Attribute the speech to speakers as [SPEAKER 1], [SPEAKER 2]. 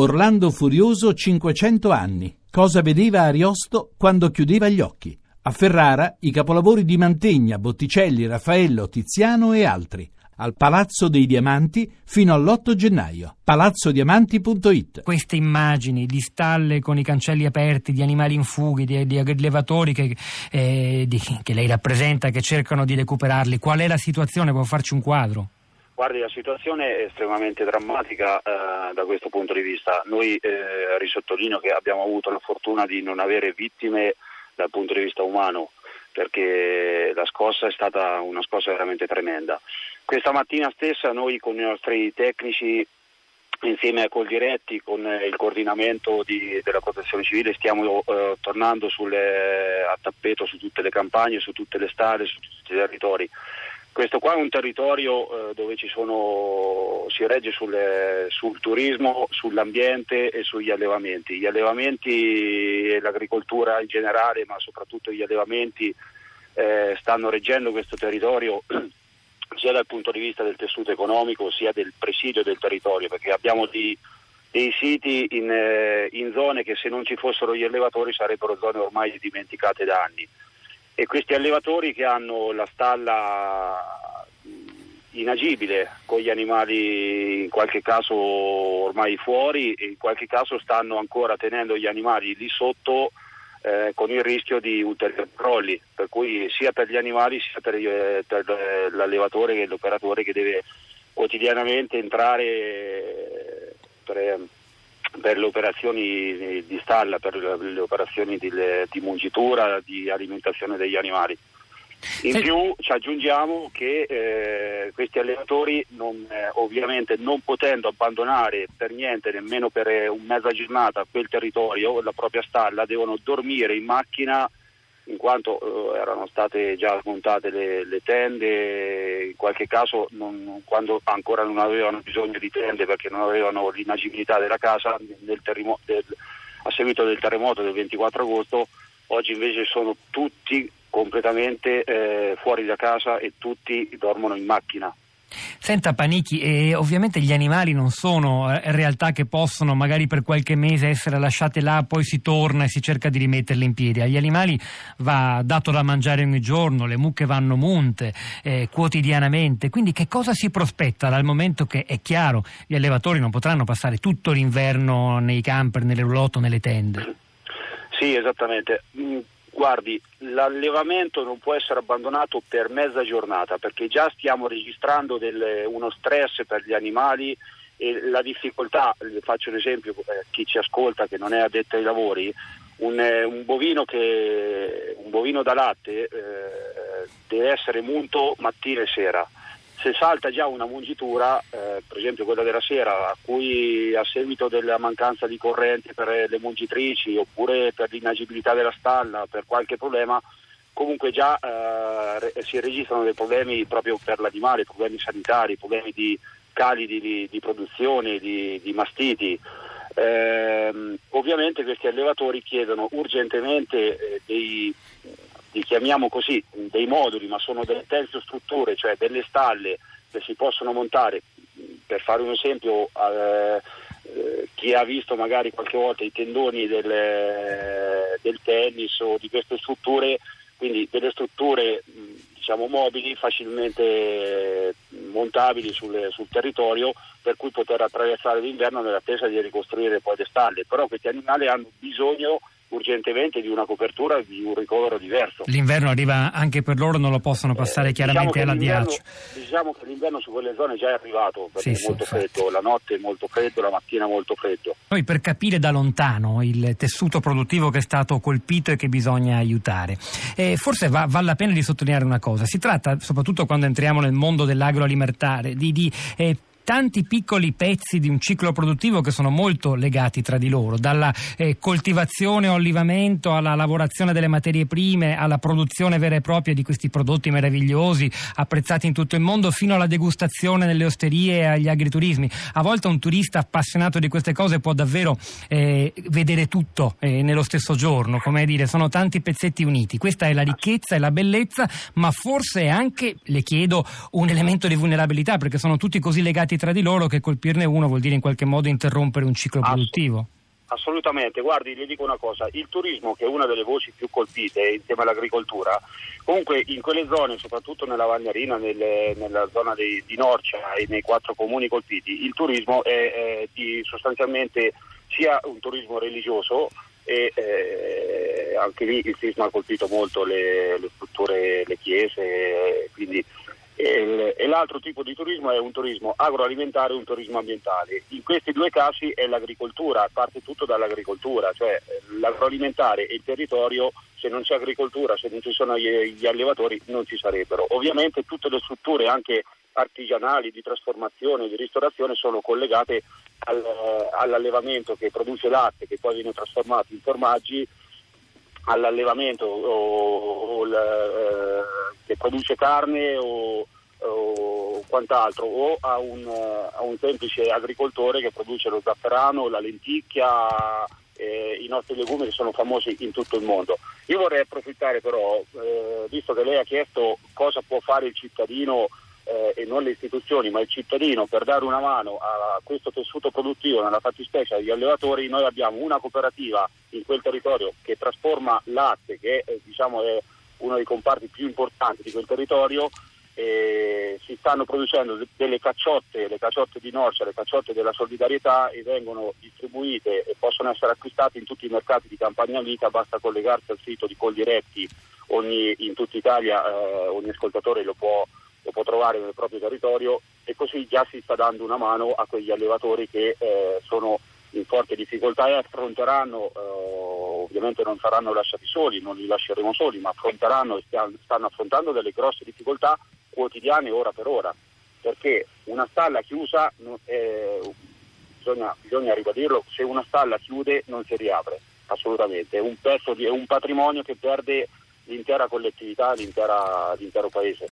[SPEAKER 1] Orlando Furioso 500 anni. Cosa vedeva Ariosto quando chiudeva gli occhi? A Ferrara i capolavori di Mantegna, Botticelli, Raffaello, Tiziano e altri. Al Palazzo dei Diamanti fino all'8 gennaio. palazzodiamanti.it
[SPEAKER 2] Queste immagini di stalle con i cancelli aperti, di animali in fughi, di, di allevatori che, eh, di, che lei rappresenta, che cercano di recuperarli. Qual è la situazione? Può farci un quadro?
[SPEAKER 3] Guardi, la situazione è estremamente drammatica eh, da questo punto di vista. Noi eh, risottolineo che abbiamo avuto la fortuna di non avere vittime dal punto di vista umano, perché la scossa è stata una scossa veramente tremenda. Questa mattina stessa noi con i nostri tecnici insieme a Coldiretti con il coordinamento di, della protezione civile stiamo eh, tornando sulle, a tappeto su tutte le campagne, su tutte le strade, su tutti i territori questo qua è un territorio eh, dove sono, si regge sulle, sul turismo, sull'ambiente e sugli allevamenti. Gli allevamenti e l'agricoltura in generale, ma soprattutto gli allevamenti, eh, stanno reggendo questo territorio sia dal punto di vista del tessuto economico sia del presidio del territorio, perché abbiamo di, dei siti in, eh, in zone che se non ci fossero gli allevatori sarebbero zone ormai dimenticate da anni e questi allevatori che hanno la stalla inagibile con gli animali in qualche caso ormai fuori e in qualche caso stanno ancora tenendo gli animali lì sotto eh, con il rischio di ulteriori crolli, per cui sia per gli animali sia per, eh, per l'allevatore che l'operatore che deve quotidianamente entrare eh, per, per le operazioni di stalla, per le operazioni di, di mungitura, di alimentazione degli animali. In sì. più ci aggiungiamo che eh, questi allevatori non, eh, ovviamente non potendo abbandonare per niente, nemmeno per eh, un mezza giornata quel territorio, la propria stalla, devono dormire in macchina in quanto eh, erano state già smontate le, le, tende, in qualche caso non, quando ancora non avevano bisogno di tende perché non avevano l'inagibilità della casa terremo- del, a seguito del terremoto del 24 agosto, oggi invece sono tutti completamente eh, fuori da casa e tutti dormono in macchina.
[SPEAKER 2] Senta Panichi, eh, ovviamente gli animali non sono eh, realtà che possono magari per qualche mese essere lasciate là, poi si torna e si cerca di rimetterle in piedi. Agli animali va dato da mangiare ogni giorno, le mucche vanno munte eh, quotidianamente, quindi che cosa si prospetta dal momento che è chiaro gli allevatori non potranno passare tutto l'inverno nei camper, nelle roulotte, nelle tende?
[SPEAKER 3] Sì, esattamente. Guardi, l'allevamento non può essere abbandonato per mezza giornata perché già stiamo registrando del, uno stress per gli animali e la difficoltà, faccio un esempio, eh, chi ci ascolta che non è addetto ai lavori, un, eh, un, bovino, che, un bovino, da latte eh, deve essere munto mattina e sera se salta già una mungitura, eh, per esempio quella della sera, a cui a seguito della mancanza di corrente per le mungitrici oppure per l'inagibilità della stalla, per qualche problema, comunque già eh, si registrano dei problemi proprio per l'animale, problemi sanitari, problemi di cali di, di produzione, di, di mastiti. Eh, ovviamente questi allevatori chiedono urgentemente eh, dei li chiamiamo così, dei moduli, ma sono delle terze strutture, cioè delle stalle che si possono montare, per fare un esempio, eh, eh, chi ha visto magari qualche volta i tendoni del, del tennis o di queste strutture, quindi delle strutture diciamo, mobili facilmente montabili sul, sul, territorio per cui poter attraversare l'inverno nell'attesa di ricostruire poi le stalle, però questi animali hanno bisogno urgentemente di una copertura di un ricovero diverso.
[SPEAKER 2] L'inverno arriva anche per loro, non lo possono passare eh, chiaramente
[SPEAKER 3] diciamo
[SPEAKER 2] alla diaccia.
[SPEAKER 3] Diciamo che l'inverno su quelle zone già è arrivato, perché sì, è molto sì, freddo, la notte è molto freddo, la mattina è molto freddo.
[SPEAKER 2] Noi per capire da lontano il tessuto produttivo che è stato colpito e che bisogna aiutare, eh, forse va, vale la pena di sottolineare una cosa, si tratta, soprattutto quando entriamo nel mondo dell'agroalimentare, di, di eh, tanti piccoli pezzi di un ciclo produttivo che sono molto legati tra di loro, dalla eh, coltivazione o allivamento alla lavorazione delle materie prime, alla produzione vera e propria di questi prodotti meravigliosi apprezzati in tutto il mondo, fino alla degustazione nelle osterie e agli agriturismi. A volte un turista appassionato di queste cose può davvero eh, vedere tutto eh, nello stesso giorno, come dire, sono tanti pezzetti uniti. Questa è la ricchezza e la bellezza, ma forse è anche, le chiedo, un elemento di vulnerabilità perché sono tutti così legati tra di loro che colpirne uno vuol dire in qualche modo interrompere un ciclo produttivo.
[SPEAKER 3] Assolutamente, guardi, le dico una cosa, il turismo che è una delle voci più colpite insieme all'agricoltura, comunque in quelle zone, soprattutto nella Vagnarina, nelle, nella zona dei, di Norcia e nei quattro comuni colpiti, il turismo è, è di, sostanzialmente sia un turismo religioso e eh, anche lì il sisma ha colpito molto le, le strutture, le chiese, quindi e, l'altro tipo di turismo è un turismo agroalimentare e un turismo ambientale. In questi due casi è l'agricoltura, parte tutto dall'agricoltura, cioè eh, l'agroalimentare e il territorio, se non c'è agricoltura, se non ci sono gli allevatori non ci sarebbero. Ovviamente tutte le strutture anche artigianali di trasformazione, di ristorazione sono collegate eh, all'allevamento che produce latte che poi viene trasformato in formaggi all'allevamento o, o, eh, che produce carne o, o quant'altro o a un, a un, semplice agricoltore che produce lo zafferano, la lenticchia, eh, i nostri legumi che sono famosi in tutto il mondo. Io vorrei approfittare però, eh, visto che lei ha chiesto cosa può fare il cittadino eh, e non le istituzioni, ma il cittadino per dare una mano a questo tessuto produttivo, nella fattispecie agli allevatori, noi abbiamo una cooperativa in quel territorio che trasforma latte, che eh, diciamo, è uno dei comparti più importanti di quel territorio. Si stanno producendo delle cacciotte, le cacciotte di Norcia, le cacciotte della solidarietà e vengono distribuite e possono essere acquistate in tutti i mercati di Campagna Vita, basta collegarsi al sito di Coldiretti, ogni, in tutta Italia eh, ogni ascoltatore lo può, lo può, trovare nel proprio territorio e così già si sta dando una mano a quegli allevatori che eh, sono in forte difficoltà e affronteranno, eh, ovviamente non saranno lasciati soli, non li lasceremo soli, ma affronteranno e stanno affrontando delle grosse difficoltà quotidiane ora per ora, perché una stalla chiusa, eh, bisogna, bisogna ribadirlo, se una stalla chiude non si riapre, assolutamente, è un di, è un patrimonio che perde l'intera collettività, l'intera, l'intero paese.